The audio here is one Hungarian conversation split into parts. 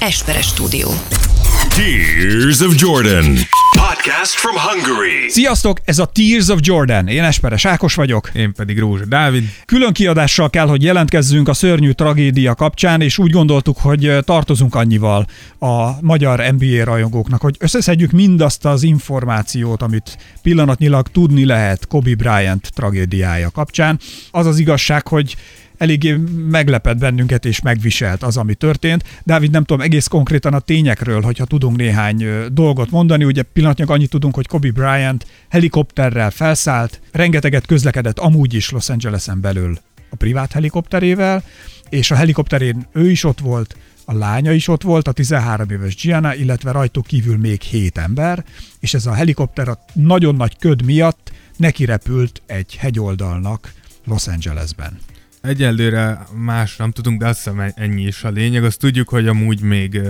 Esperes stúdió. Tears of Jordan. Podcast from Hungary. Sziasztok, ez a Tears of Jordan. Én Esperes Ákos vagyok. Én pedig Rózsa Dávid. Külön kiadással kell, hogy jelentkezzünk a szörnyű tragédia kapcsán, és úgy gondoltuk, hogy tartozunk annyival a magyar NBA rajongóknak, hogy összeszedjük mindazt az információt, amit pillanatnyilag tudni lehet Kobe Bryant tragédiája kapcsán. Az az igazság, hogy eléggé meglepett bennünket és megviselt az, ami történt. Dávid, nem tudom egész konkrétan a tényekről, hogyha tudunk néhány dolgot mondani. Ugye pillanatnyilag annyit tudunk, hogy Kobe Bryant helikopterrel felszállt, rengeteget közlekedett amúgy is Los Angelesen belül a privát helikopterével, és a helikopterén ő is ott volt, a lánya is ott volt, a 13 éves Gianna, illetve rajtuk kívül még 7 ember, és ez a helikopter a nagyon nagy köd miatt neki repült egy hegyoldalnak Los Angelesben. Egyelőre más nem tudunk, de azt hiszem ennyi is a lényeg. Azt tudjuk, hogy amúgy még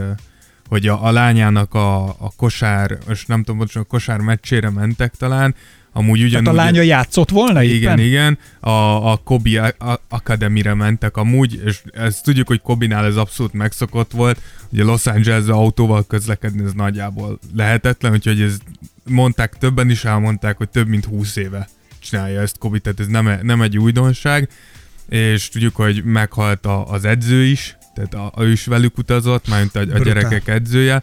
hogy a, a lányának a, a kosár, most nem tudom, hogy a kosár meccsére mentek talán, amúgy ugyanúgy... Tehát a lánya játszott volna Igen, éppen? igen. A, a Kobi Academy-re mentek amúgy, és ezt tudjuk, hogy Kobinál ez abszolút megszokott volt. Ugye Los Angeles autóval közlekedni ez nagyjából lehetetlen, úgyhogy ez mondták, többen is elmondták, hogy több mint 20 éve csinálja ezt Kobi, tehát ez nem, nem egy újdonság és tudjuk, hogy meghalt a, az edző is, tehát a, a ő is velük utazott, mármint a, a gyerekek edzője.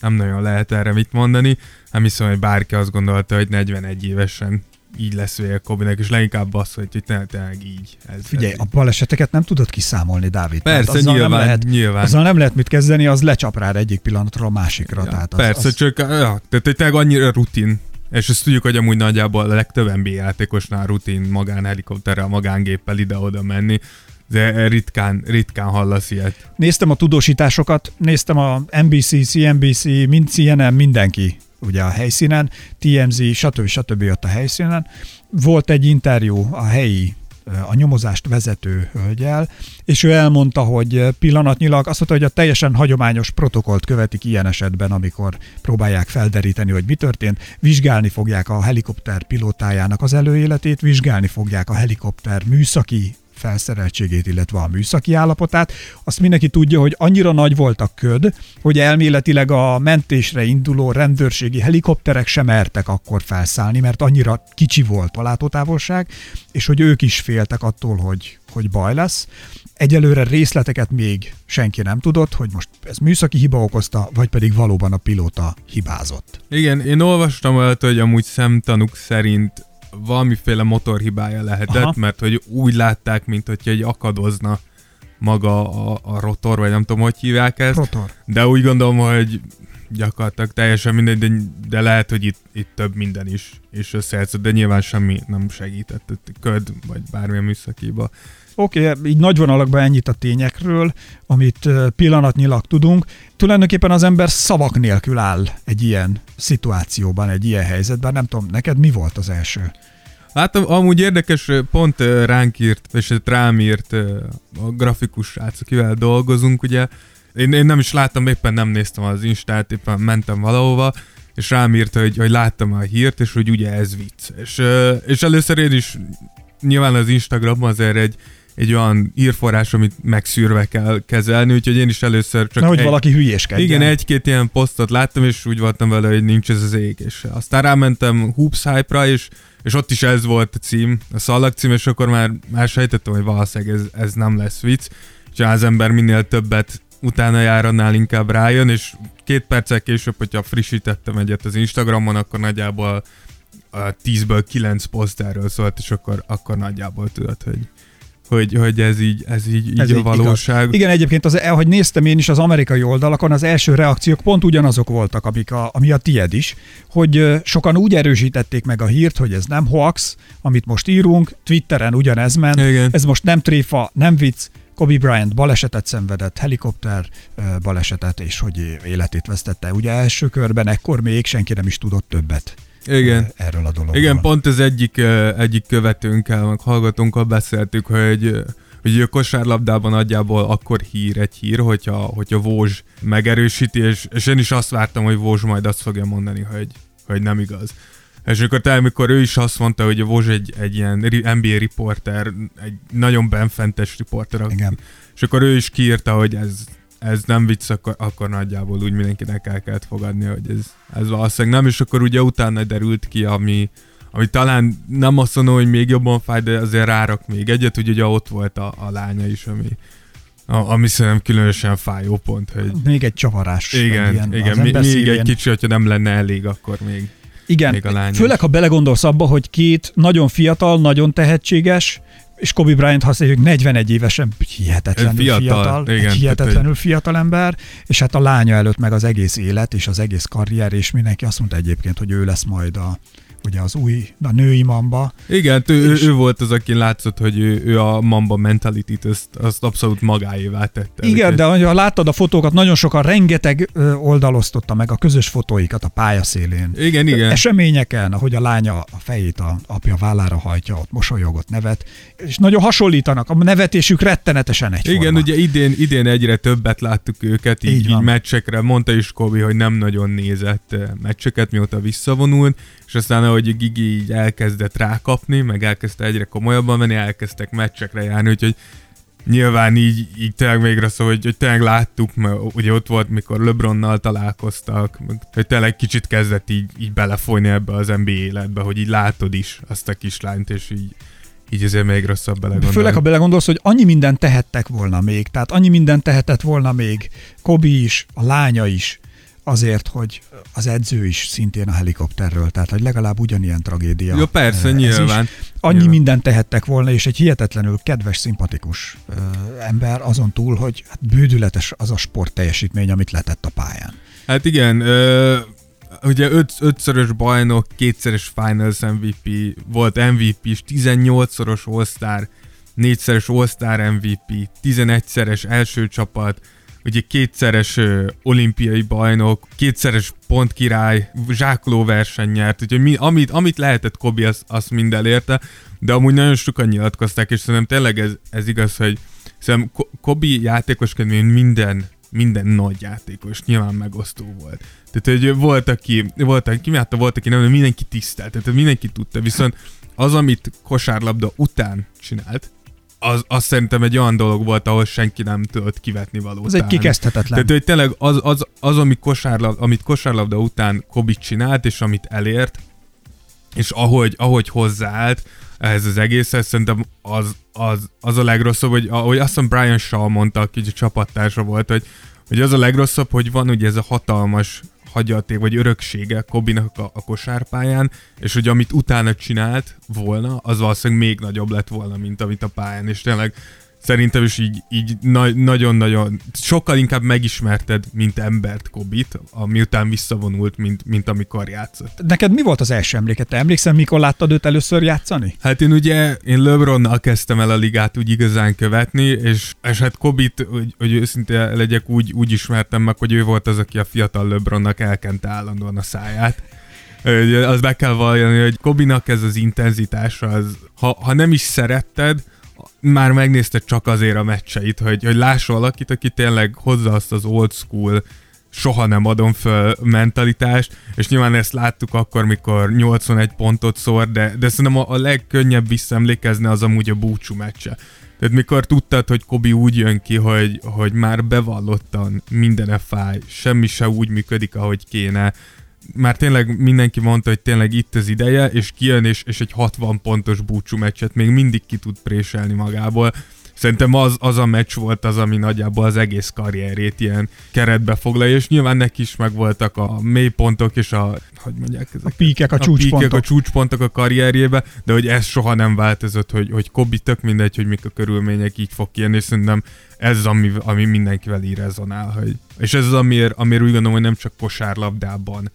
Nem nagyon lehet erre mit mondani. Nem hiszem, hogy bárki azt gondolta, hogy 41 évesen így lesz vége Kobinek, és leginkább az, hogy itt tényleg így. Ez, Figyelj, ez a baleseteket nem tudod kiszámolni, Dávid. Persze, tehát nyilván, nem lehet, nyilván. Azzal nem lehet mit kezdeni, az lecsap rád egyik pillanatról a másikra. Ja, tehát az, persze, az... csak ja, tehát tényleg annyira rutin és ezt tudjuk, hogy amúgy nagyjából a legtöbb NBA játékosnál rutin magánhelikopterrel, magángéppel ide-oda menni, de ritkán, ritkán hallasz ilyet. Néztem a tudósításokat, néztem a NBC, CNBC, mind CNN, mindenki ugye a helyszínen, TMZ, stb. stb. ott a helyszínen. Volt egy interjú a helyi a nyomozást vezető hölgyel, és ő elmondta, hogy pillanatnyilag azt mondta, hogy a teljesen hagyományos protokolt követik ilyen esetben, amikor próbálják felderíteni, hogy mi történt. Vizsgálni fogják a helikopter pilótájának az előéletét, vizsgálni fogják a helikopter műszaki felszereltségét, illetve a műszaki állapotát. Azt mindenki tudja, hogy annyira nagy volt a köd, hogy elméletileg a mentésre induló rendőrségi helikopterek sem mertek akkor felszállni, mert annyira kicsi volt a látótávolság, és hogy ők is féltek attól, hogy, hogy baj lesz. Egyelőre részleteket még senki nem tudott, hogy most ez műszaki hiba okozta, vagy pedig valóban a pilóta hibázott. Igen, én olvastam olyat, hogy amúgy szemtanúk szerint valamiféle motorhibája lehetett, Aha. mert hogy úgy látták, mint hogy egy akadozna maga a, a rotor, vagy nem tudom, hogy hívják ezt. Rotor. De úgy gondolom, hogy gyakorlatilag teljesen mindegy, de, de lehet, hogy itt, itt több minden is, és összejátszott, de nyilván semmi nem segített, köd, vagy bármilyen műszakiba. Oké, okay, így nagy vonalakban ennyit a tényekről, amit pillanatnyilag tudunk. Tulajdonképpen az ember szavak nélkül áll egy ilyen szituációban, egy ilyen helyzetben. Nem tudom, neked mi volt az első? Hát amúgy érdekes, pont ránk írt, és rám írt a grafikus srác, akivel dolgozunk, ugye. Én, én nem is láttam, éppen nem néztem az Instát, éppen mentem valahova, és rám írt, hogy, hogy láttam a hírt, és hogy ugye ez vicc. És, és először én is nyilván az Instagramon azért egy, egy olyan írforrás, amit megszűrve kell kezelni, úgyhogy én is először csak... Nehogy egy, valaki hülyéskedjen. Igen, egy-két ilyen posztot láttam, és úgy voltam vele, hogy nincs ez az ég. És aztán rámentem Hoops Hype-ra, és, és ott is ez volt a cím, a szallag cím, és akkor már, már sejtettem, hogy valószínűleg ez, ez nem lesz vicc. És az ember minél többet utána jár, annál inkább rájön, és két perccel később, hogyha frissítettem egyet az Instagramon, akkor nagyjából a 10-ből 9 poszt erről szólt, és akkor, akkor nagyjából tudod, hogy, hogy, hogy ez így, ez így, így ez a így valóság. Igaz. Igen, egyébként, az, ahogy néztem én is az amerikai oldalakon, az első reakciók pont ugyanazok voltak, amik a, ami a tied is, hogy sokan úgy erősítették meg a hírt, hogy ez nem hoax, amit most írunk, Twitteren ugyanez ment, Igen. ez most nem tréfa, nem vicc, Kobe Bryant balesetet szenvedett, helikopter balesetet, és hogy életét vesztette. Ugye első körben ekkor még senki nem is tudott többet igen. erről a dologról. Igen, pont az egyik, egyik követőnkkel, meg hallgatónkkal beszéltük, hogy hogy a kosárlabdában nagyjából akkor hír egy hír, hogyha, hogyha Vózs megerősíti, és, és én is azt vártam, hogy Vózs majd azt fogja mondani, hogy, hogy nem igaz. És akkor te, amikor ő is azt mondta, hogy a Vozs egy, egy ilyen NBA riporter, egy nagyon benfentes riporter, Igen. és akkor ő is kiírta, hogy ez, ez nem vicc, akkor, akkor nagyjából úgy mindenkinek el kellett fogadni, hogy ez, ez valószínűleg nem, és akkor ugye utána derült ki, ami, ami talán nem azt mondom, hogy még jobban fáj, de azért rárak még egyet, hogy ugye ott volt a, a lánya is, ami, a, ami szerintem különösen fájó pont, hogy... Még egy csavarás. Igen, ilyen, igen még, még egy kicsi, hogyha nem lenne elég, akkor még... Igen, még a lány főleg is. ha belegondolsz abba, hogy két nagyon fiatal, nagyon tehetséges, és Kobe Bryant használjuk 41 évesen hihetetlenül Fiatal, fiatal, igen, egy hihetetlenül fiatal ember, és hát a lánya előtt meg az egész élet és az egész karrier, és mindenki azt mondta egyébként, hogy ő lesz majd a, ugye az új, a női mamba. Igen, ő, És- ő volt az, aki látszott, hogy ő, ő a Mamba mentalitit, azt, azt abszolút magáévá tette. Igen, Úgyhogy- de ha láttad a fotókat, nagyon sokan rengeteg ö, oldalosztotta meg a közös fotóikat a pályaszélén. Igen, igen. Eseményeken, ahogy a lánya a fejét a apja vállára hajtja, ott mosolyogott nevet, és nagyon hasonlítanak, a nevetésük rettenetesen egyforma. Igen, ugye idén, idén egyre többet láttuk őket, így, Így így, meccsekre. Mondta is Kobi, hogy nem nagyon nézett meccseket, mióta visszavonult, és aztán ahogy Gigi így elkezdett rákapni, meg elkezdte egyre komolyabban venni, elkezdtek meccsekre járni, úgyhogy nyilván így, így tényleg végre szó, hogy, hogy tényleg láttuk, mert ugye ott volt, mikor LeBronnal találkoztak, hogy tényleg kicsit kezdett így, így belefolyni ebbe az NBA életbe, hogy így látod is azt a kislányt, és így, így azért még rosszabb belegondolni. Főleg, ha belegondolsz, hogy annyi mindent tehettek volna még, tehát annyi mindent tehetett volna még Kobi is, a lánya is, azért, hogy az edző is szintén a helikopterről, tehát hogy legalább ugyanilyen tragédia. Jó, persze, ez is. nyilván. Annyi Nyilván. mindent tehettek volna, és egy hihetetlenül kedves, szimpatikus ö, ember, azon túl, hogy hát bődületes az a sport teljesítmény, amit letett a pályán. Hát igen, ö, ugye öt, ötszörös bajnok, kétszeres Finals MVP, volt MVP is, 18-szoros All-Star, négyszeres All-Star MVP, 11-szeres első csapat, ugye kétszeres olimpiai bajnok, kétszeres pontkirály, zsákoló verseny nyert, úgyhogy mi, amit, amit lehetett Kobi, azt, azt mind elérte, de amúgy nagyon sokan nyilatkozták, és szerintem tényleg ez, ez igaz, hogy szerintem Ko- Kobi játékosként minden minden nagy játékos, nyilván megosztó volt. Tehát, hogy volt, aki, volt, aki kimátta, volt, aki nem, de mindenki tisztelt, tehát mindenki tudta, viszont az, amit kosárlabda után csinált, az, az szerintem egy olyan dolog volt, ahol senki nem tudott kivetni valót. Ez egy kikezdhetetlen. Tehát, hogy tényleg az, az, az ami kosárlab, amit kosárlabda után Kobi csinált, és amit elért, és ahogy, ahogy hozzáállt ehhez az egészhez, szerintem az, az, az a legrosszabb, hogy ahogy azt hiszem Brian Shaw mondta, aki csapattársa volt, hogy, hogy az a legrosszabb, hogy van ugye ez a hatalmas hagyaték, vagy öröksége Kobinak a, a kosárpályán, és hogy amit utána csinált volna, az valószínűleg még nagyobb lett volna, mint amit a pályán, és tényleg szerintem is így, így na- nagyon-nagyon, sokkal inkább megismerted, mint embert Kobit, ami után visszavonult, mint, mint amikor játszott. Neked mi volt az első emléket? Te emlékszel, mikor láttad őt először játszani? Hát én ugye, én LeBronnal kezdtem el a ligát úgy igazán követni, és, és hát Kobit, hogy, hogy őszinte legyek, úgy, úgy ismertem meg, hogy ő volt az, aki a fiatal LeBronnak elkente állandóan a száját. Az be kell vallani, hogy Kobinak ez az intenzitása, az, ha, ha nem is szeretted, már megnézted csak azért a meccseit, hogy, hogy láss valakit, aki tényleg hozza azt az old school, soha nem adom föl mentalitást, és nyilván ezt láttuk akkor, mikor 81 pontot szór, de, de szerintem a, a legkönnyebb visszaemlékezni az amúgy a búcsú meccse. Tehát mikor tudtad, hogy Kobi úgy jön ki, hogy, hogy már bevallottan mindene fáj, semmi se úgy működik, ahogy kéne, már tényleg mindenki mondta, hogy tényleg itt az ideje, és kijön, és, és egy 60 pontos búcsú meccset még mindig ki tud préselni magából. Szerintem az, az a meccs volt az, ami nagyjából az egész karrierét ilyen keretbe foglalja, és nyilván neki is megvoltak a mélypontok és a, hogy mondják ezek? A píkek, a, a píkek, csúcspontok. a csúcspontok a karrierjébe, de hogy ez soha nem változott, hogy, hogy Kobi tök mindegy, hogy mik a körülmények, így fog kijönni, és szerintem ez az, ami, ami mindenkivel így rezonál. Hogy, és ez az, amiért, amiért úgy gondolom, hogy nem csak kosárlabdában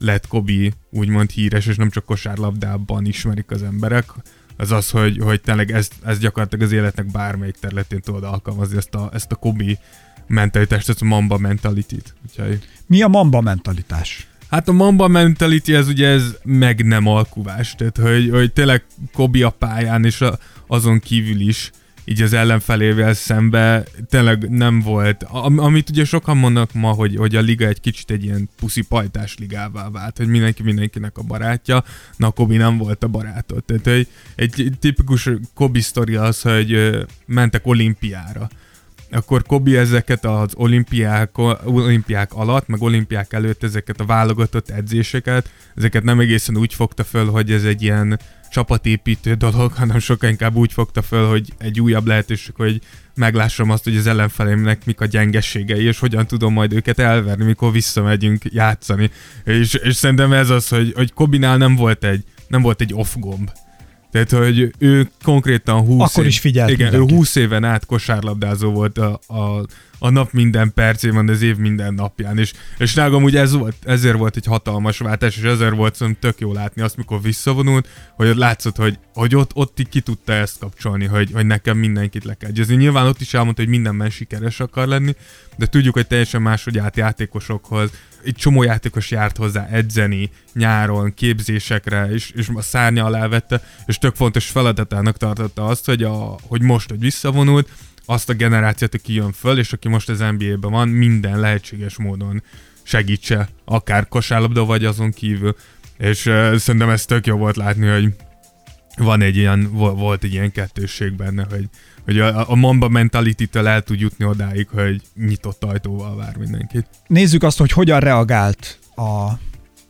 lett Kobi úgymond híres, és nem csak kosárlabdában ismerik az emberek, az az, hogy, hogy tényleg ezt, ezt gyakorlatilag az életnek bármelyik területén tudod alkalmazni, ezt a, ezt a Kobi mentalitást, ezt a Mamba mentalitit. Úgyhogy... Mi a mamba mentalitás? Hát a Mamba mentality ez ugye ez meg nem alkuvás, tehát hogy, hogy tényleg Kobi a pályán és a, azon kívül is így az ellenfelével szembe tényleg nem volt, am, amit ugye sokan mondanak ma, hogy, hogy a liga egy kicsit egy ilyen puszi pajtás ligává vált, hogy mindenki mindenkinek a barátja, na Kobi nem volt a barátod. Tehát egy, egy tipikus Kobi sztori az, hogy ö, mentek olimpiára, akkor Kobi ezeket az olimpiák, olimpiák alatt, meg olimpiák előtt ezeket a válogatott edzéseket, ezeket nem egészen úgy fogta föl, hogy ez egy ilyen csapatépítő dolog, hanem sokkal inkább úgy fogta föl, hogy egy újabb lehetőség, hogy meglássam azt, hogy az ellenfelémnek mik a gyengességei, és hogyan tudom majd őket elverni, mikor visszamegyünk játszani. És, és szerintem ez az, hogy, hogy Kobinál nem volt egy, nem volt egy off gomb. Tehát, hogy ő konkrétan 20 Akkor is figyelt Igen, mindenki. ő 20 éven át kosárlabdázó volt a, a, a nap minden percében, az év minden napján, és, és nálam ugye ez volt, ezért volt egy hatalmas váltás, és ezért volt szerintem tök jó látni azt, mikor visszavonult, hogy ott látszott, hogy, hogy ott, ott ki tudta ezt kapcsolni, hogy, hogy nekem mindenkit le kell győzni. Nyilván ott is elmondta, hogy mindenben sikeres akar lenni, de tudjuk, hogy teljesen máshogy állt játékosokhoz, egy csomó játékos járt hozzá edzeni nyáron, képzésekre, és, és a szárnya alá vette, és tök fontos feladatának tartotta azt, hogy, a, hogy most, hogy visszavonult, azt a generációt, aki jön föl, és aki most az NBA-ben van, minden lehetséges módon segítse, akár kosárlabda, vagy azon kívül. És uh, szerintem ez tök jó volt látni, hogy van egy ilyen, vo- volt egy ilyen kettősség benne, hogy, hogy a, a Mamba mentality-től el tud jutni odáig, hogy nyitott ajtóval vár mindenkit. Nézzük azt, hogy hogyan reagált a, az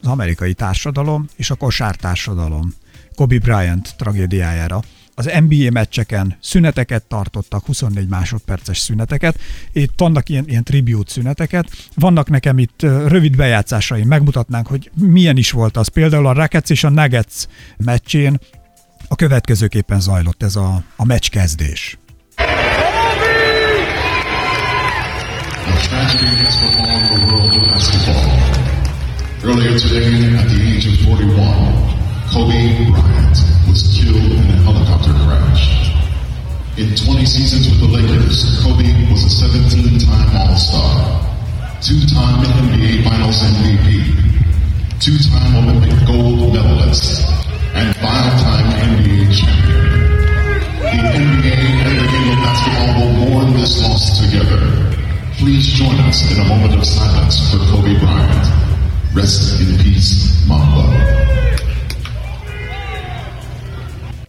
amerikai társadalom és a kosártársadalom Kobe Bryant tragédiájára. Az NBA meccseken szüneteket tartottak, 24 másodperces szüneteket. Itt vannak ilyen, ilyen tribute szüneteket. Vannak nekem itt rövid bejátszásaim, megmutatnánk, hogy milyen is volt az. Például a Rockets és a Nuggets meccsén a következőképpen zajlott ez a, a meccs kezdés. Earlier today, at the age of 41, Kobe Bryant was killed in a helicopter crash. In 20 seasons with the Lakers, Kobe was a 17-time All-Star, two-time NBA Finals MVP, two-time Olympic gold medalist, and five-time NBA champion.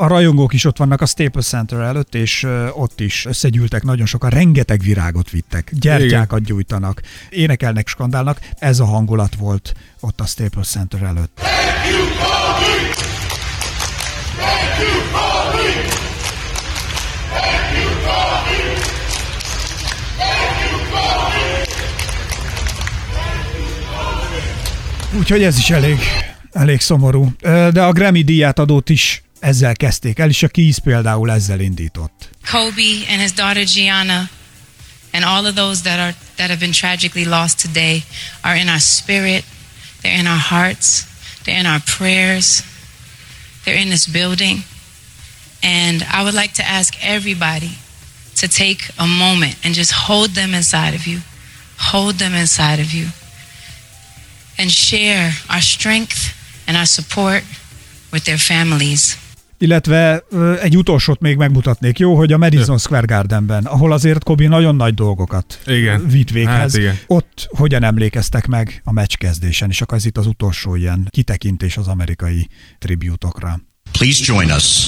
A rajongók is ott vannak a Staples Center előtt, és ott is összegyűltek nagyon sokan, rengeteg virágot vittek, gyertyákat gyújtanak, énekelnek, skandálnak. Ez a hangulat volt ott a Staples Center előtt. Úgyhogy ez is elég, elég szomorú. De a Grammy díját adót is ezzel kezdték el, és a Keys például ezzel indított. Kobe and his daughter Gianna and all of those that are that have been tragically lost today are in our spirit, they're in our hearts, they're in our prayers, they're in this building. And I would like to ask everybody to take a moment and just hold them inside of you. Hold them inside of you. And share our strength and our support with their families. Illetve egy utolsót még megmutatnék, jó, hogy a Madison Square Gardenben, ahol azért Kobi nagyon nagy dolgokat Igen. vitt véghez, Hát igen. ott hogyan emlékeztek meg a meccs kezdésen, és akkor ez itt az utolsó ilyen kitekintés az amerikai tributokra. Please join us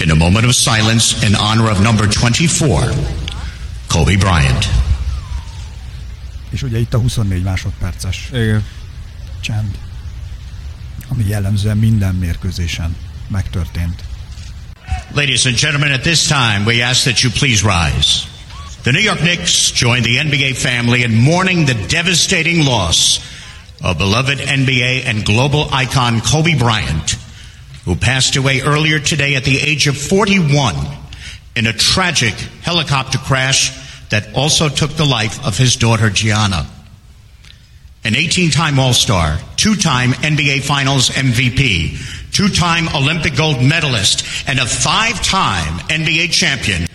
in a moment of silence in honor of number 24, Kobe Bryant. És ugye itt a 24 másodperces Igen. csend, ami jellemzően minden mérkőzésen megtörtént. Ladies and gentlemen, at this time, we ask that you please rise. The New York Knicks join the NBA family in mourning the devastating loss of beloved NBA and global icon Kobe Bryant, who passed away earlier today at the age of 41 in a tragic helicopter crash that also took the life of his daughter Gianna. An 18 time All Star, two time NBA Finals MVP, two time Olympic gold medalist, and a five time NBA champion,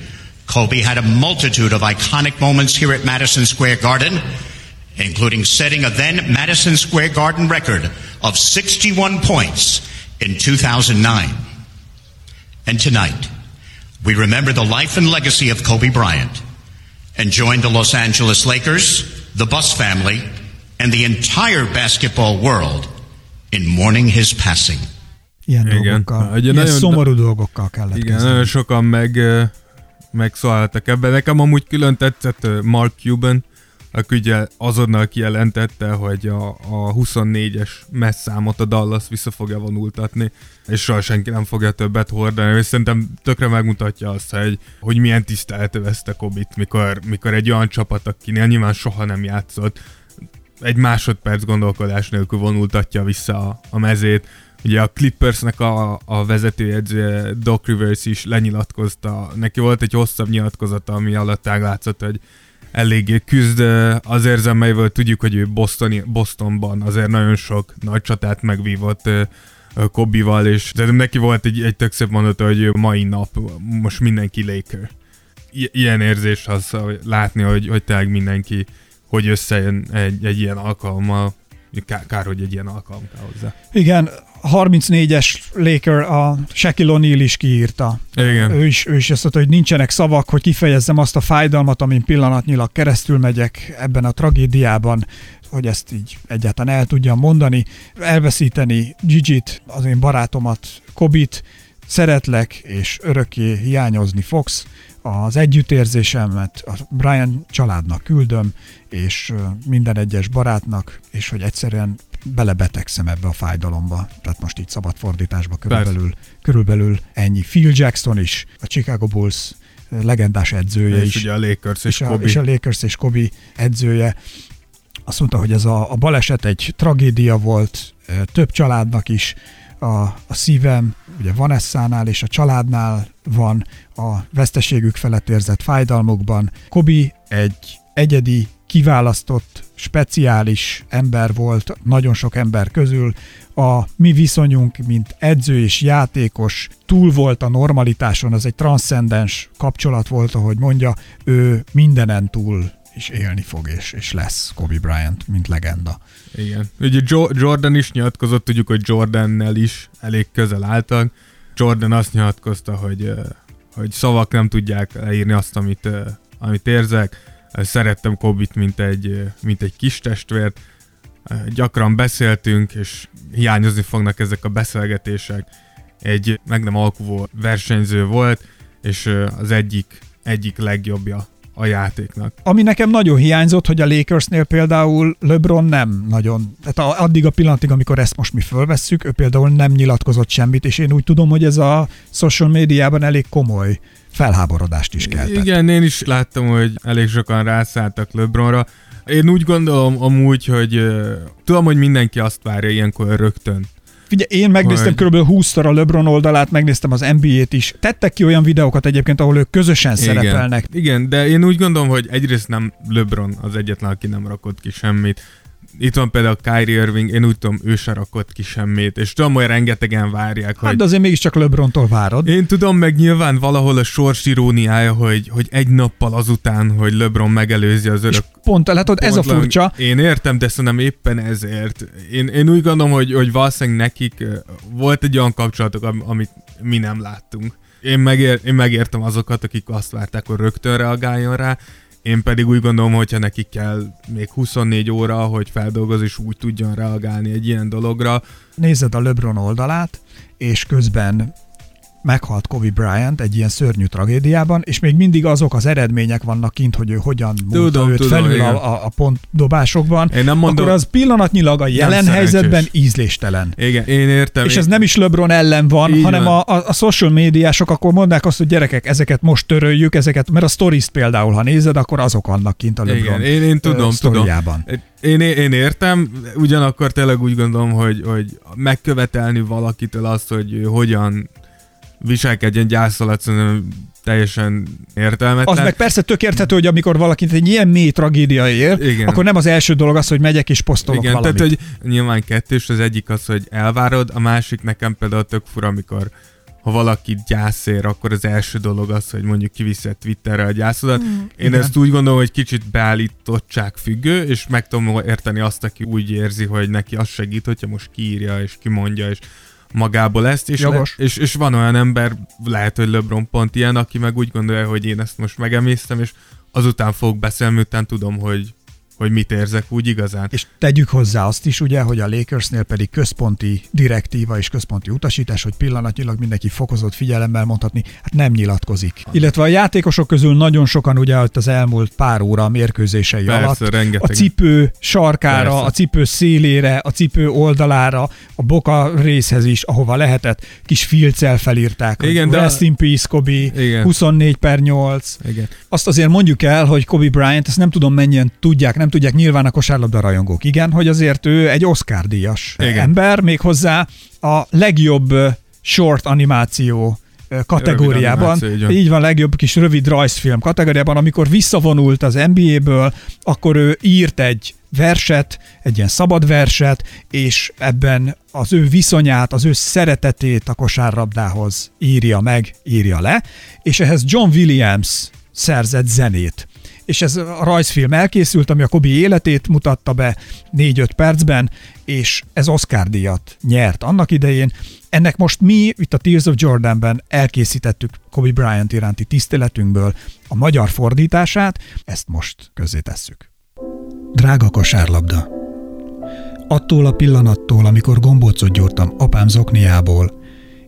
Kobe had a multitude of iconic moments here at Madison Square Garden, including setting a then Madison Square Garden record of 61 points in 2009. And tonight, we remember the life and legacy of Kobe Bryant and join the Los Angeles Lakers, the Bus family, and the entire basketball world in mourning his passing. Ilyen Igen. dolgokkal, Ugye ilyen nagyon- szomorú dolgokkal kellett Igen, kezdeni. nagyon sokan meg megszólaltak ebben. Nekem amúgy külön tetszett Mark Cuban, aki ugye azonnal kijelentette, hogy a, a 24-es messzámot a Dallas vissza fogja vonultatni, és soha senki nem fogja többet hordani, és szerintem tökre megmutatja azt, hogy, hogy milyen tisztelet övezte Kobit, mikor, mikor egy olyan csapat, akinél nyilván soha nem játszott, egy másodperc gondolkodás nélkül vonultatja vissza a, a mezét. Ugye a Clippersnek a, a vezetőjegyzője Doc Rivers is lenyilatkozta, neki volt egy hosszabb nyilatkozata, ami alatt látszott, hogy eléggé küzd az érzelmeivel, tudjuk, hogy ő Bostoni, Bostonban azért nagyon sok nagy csatát megvívott Kobival, és de neki volt egy, egy tök szép mondata, hogy mai nap most mindenki Laker. I- ilyen érzés az látni, hogy, hogy tényleg mindenki hogy összejön egy, egy ilyen alkalommal, kár, kár, hogy egy ilyen alkalom kell hozzá. Igen, 34-es Laker, a Shaquille O'Neal is kiírta. Igen. Ő is, ő is azt mondta, hogy nincsenek szavak, hogy kifejezzem azt a fájdalmat, amin pillanatnyilag keresztül megyek ebben a tragédiában, hogy ezt így egyáltalán el tudjam mondani. Elveszíteni Gigit, az én barátomat, Kobit, szeretlek, és örökké hiányozni fogsz. Az együttérzésemet a Brian családnak küldöm, és minden egyes barátnak, és hogy egyszerűen belebetegszem ebbe a fájdalomba. Tehát most így szabad fordításba körülbelül, körülbelül ennyi. Phil Jackson is, a Chicago Bulls legendás edzője És is ugye a Lakers és, és, a, Kobe. és a Lakers és Kobe edzője azt mondta, hogy ez a, a baleset egy tragédia volt több családnak is, a, a szívem ugye Vanessánál és a családnál van a veszteségük felett érzett fájdalmukban. Kobi egy egyedi, kiválasztott, speciális ember volt nagyon sok ember közül. A mi viszonyunk, mint edző és játékos túl volt a normalitáson, az egy transzcendens kapcsolat volt, ahogy mondja, ő mindenen túl is élni fog, és, és lesz Kobe Bryant, mint legenda. Igen. Ugye jo- Jordan is nyilatkozott, tudjuk, hogy Jordannel is elég közel álltak. Jordan azt nyilatkozta, hogy, hogy szavak nem tudják leírni azt, amit, amit érzek. Szerettem Kobit, mint egy, mint egy kis testvért. Gyakran beszéltünk, és hiányozni fognak ezek a beszélgetések. Egy meg nem alkuvó versenyző volt, és az egyik, egyik legjobbja a játéknak. Ami nekem nagyon hiányzott, hogy a Lakersnél például LeBron nem nagyon, tehát addig a pillanatig, amikor ezt most mi fölvesszük, ő például nem nyilatkozott semmit, és én úgy tudom, hogy ez a social médiában elég komoly felháborodást is keltett. Igen, én is láttam, hogy elég sokan rászálltak LeBronra. Én úgy gondolom amúgy, hogy uh, tudom, hogy mindenki azt várja ilyenkor rögtön. Figyelj, én megnéztem Hogy- kb. 20-szor a LeBron oldalát, megnéztem az NBA-t is. Tettek ki olyan videókat egyébként, ahol ők közösen szerepelnek. Igen. Igen, de én úgy gondolom, hogy egyrészt nem LeBron az egyetlen, aki nem rakott ki semmit. Itt van például Kyrie Irving, én úgy tudom, ő se rakott ki semmit, és tudom, hogy rengetegen várják, Hát hogy de azért mégiscsak LeBrontól várod. Én tudom, meg nyilván valahol a sors iróniája, hogy, hogy egy nappal azután, hogy LeBron megelőzi az És örök pont, látod, ez a furcsa. Én értem, de szerintem éppen ezért. Én, én úgy gondolom, hogy, hogy valószínűleg nekik volt egy olyan kapcsolatok, am- amit mi nem láttunk. Én, megér, én megértem azokat, akik azt várták, hogy rögtön reagáljon rá, én pedig úgy gondolom, hogyha neki kell még 24 óra, hogy feldolgoz és úgy tudjon reagálni egy ilyen dologra. Nézed a LeBron oldalát, és közben meghalt Kobe Bryant egy ilyen szörnyű tragédiában, és még mindig azok az eredmények vannak kint, hogy ő hogyan Tudom, őt tudom, felül igen. a, a, pontdobásokban, Én nem mondom- akkor az pillanatnyilag a jelen szerencsés. helyzetben ízléstelen. Igen, én értem. És én, ez nem is LeBron ellen van, Így hanem van. a, a, a social médiások akkor mondják azt, hogy gyerekek, ezeket most töröljük, ezeket, mert a stories például, ha nézed, akkor azok vannak kint a LeBron Igen, én, én tudom, tudom. sztoriában. Én, én értem, ugyanakkor tényleg úgy gondolom, hogy, hogy megkövetelni valakitől azt, hogy hogyan viselkedjen gyász alatt, szerintem teljesen értelmetlen. Az meg persze tök érthető, hogy amikor valakit egy ilyen mély tragédia ér, Igen. akkor nem az első dolog az, hogy megyek és posztolok Igen, valamit. tehát hogy nyilván kettős, az egyik az, hogy elvárod, a másik nekem például tök fura, amikor ha valaki gyászér, akkor az első dolog az, hogy mondjuk kiviszed Twitterre a gyászodat. Mm, Én igen. ezt úgy gondolom, hogy kicsit beállítottság függő, és meg tudom érteni azt, aki úgy érzi, hogy neki az segít, hogyha most kiírja és kimondja, és magából ezt, és. Le, és, és van olyan ember, lehet, hogy LeBron pont ilyen, aki meg úgy gondolja, hogy én ezt most megemésztem, és azután fogok beszélni, miután tudom, hogy hogy mit érzek úgy igazán. És tegyük hozzá azt is, ugye, hogy a Lakersnél pedig központi direktíva és központi utasítás, hogy pillanatnyilag mindenki fokozott figyelemmel mondhatni, hát nem nyilatkozik. Illetve a játékosok közül nagyon sokan ugye ott az elmúlt pár óra mérkőzései Persze, alatt a rengetegen. cipő sarkára, Persze. a cipő szélére, a cipő oldalára, a boka részhez is, ahova lehetett, kis filccel felírták. Igen, de- Rest in peace, Kobe, Igen. 24 per 8. Igen. Azt azért mondjuk el, hogy Kobe Bryant, ezt nem tudom mennyien tudják, nem tudják nyilván a kosárlabda rajongók. Igen, hogy azért ő egy Oscar díjas Igen. ember, méghozzá a legjobb short animáció kategóriában. animáció, így van. így van, legjobb kis rövid rajzfilm kategóriában, amikor visszavonult az NBA-ből, akkor ő írt egy verset, egy ilyen szabad verset, és ebben az ő viszonyát, az ő szeretetét a kosárlabdához írja meg, írja le, és ehhez John Williams szerzett zenét. És ez a rajzfilm elkészült, ami a Kobe életét mutatta be 4-5 percben, és ez Oscar díjat nyert annak idején. Ennek most mi itt a Tears of Jordanben elkészítettük Kobe Bryant iránti tiszteletünkből a magyar fordítását, ezt most közzé tesszük. Drága kosárlabda! Attól a pillanattól, amikor gombócot gyúrtam apám zokniából,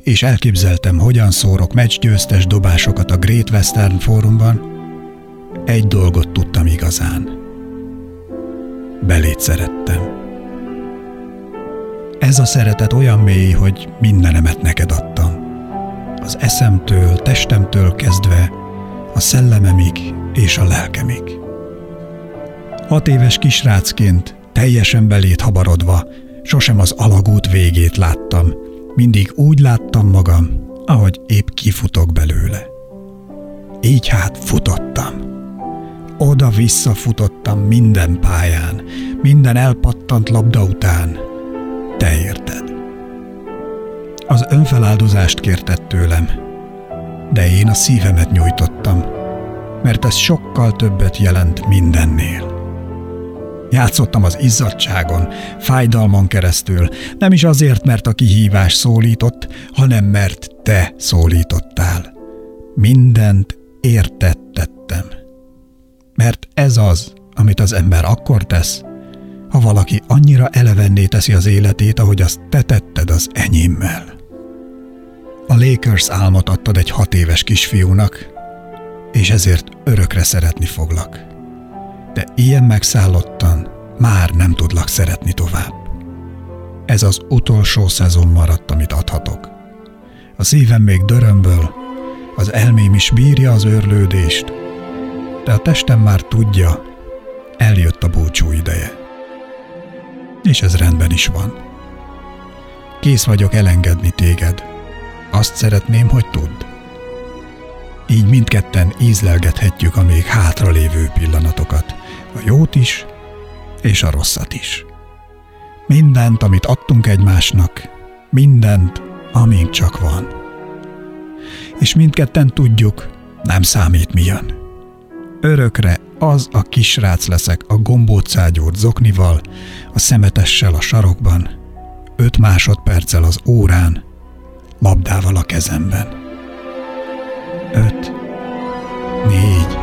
és elképzeltem, hogyan szórok meccsgyőztes dobásokat a Great Western Fórumban, egy dolgot tudtam igazán. Belét szerettem. Ez a szeretet olyan mély, hogy mindenemet neked adtam. Az eszemtől, testemtől kezdve, a szellememig és a lelkemig. Hat éves kisrácként, teljesen belét habarodva, sosem az alagút végét láttam, mindig úgy láttam magam, ahogy épp kifutok belőle. Így hát futottam. Oda-vissza futottam minden pályán, minden elpattant labda után. Te érted. Az önfeláldozást kértett tőlem, de én a szívemet nyújtottam, mert ez sokkal többet jelent mindennél. Játszottam az izzadságon, fájdalmon keresztül, nem is azért, mert a kihívás szólított, hanem mert te szólítottál. Mindent értettettem. Mert ez az, amit az ember akkor tesz, ha valaki annyira elevenné teszi az életét, ahogy azt te tetted az enyémmel. A Lakers álmot adtad egy hat éves kisfiúnak, és ezért örökre szeretni foglak. De ilyen megszállottan már nem tudlak szeretni tovább. Ez az utolsó szezon maradt, amit adhatok. A szívem még dörömböl, az elmém is bírja az őrlődést, de a testem már tudja, eljött a búcsú ideje. És ez rendben is van. Kész vagyok elengedni téged. Azt szeretném, hogy tudd. Így mindketten ízlelgethetjük a még hátralévő pillanatokat, a jót is, és a rosszat is. Mindent, amit adtunk egymásnak, mindent, amink csak van. És mindketten tudjuk, nem számít mi jön. Örökre az a kisrác leszek a gombócágyúrt zoknival, a szemetessel a sarokban, öt másodperccel az órán, labdával a kezemben. Öt, négy,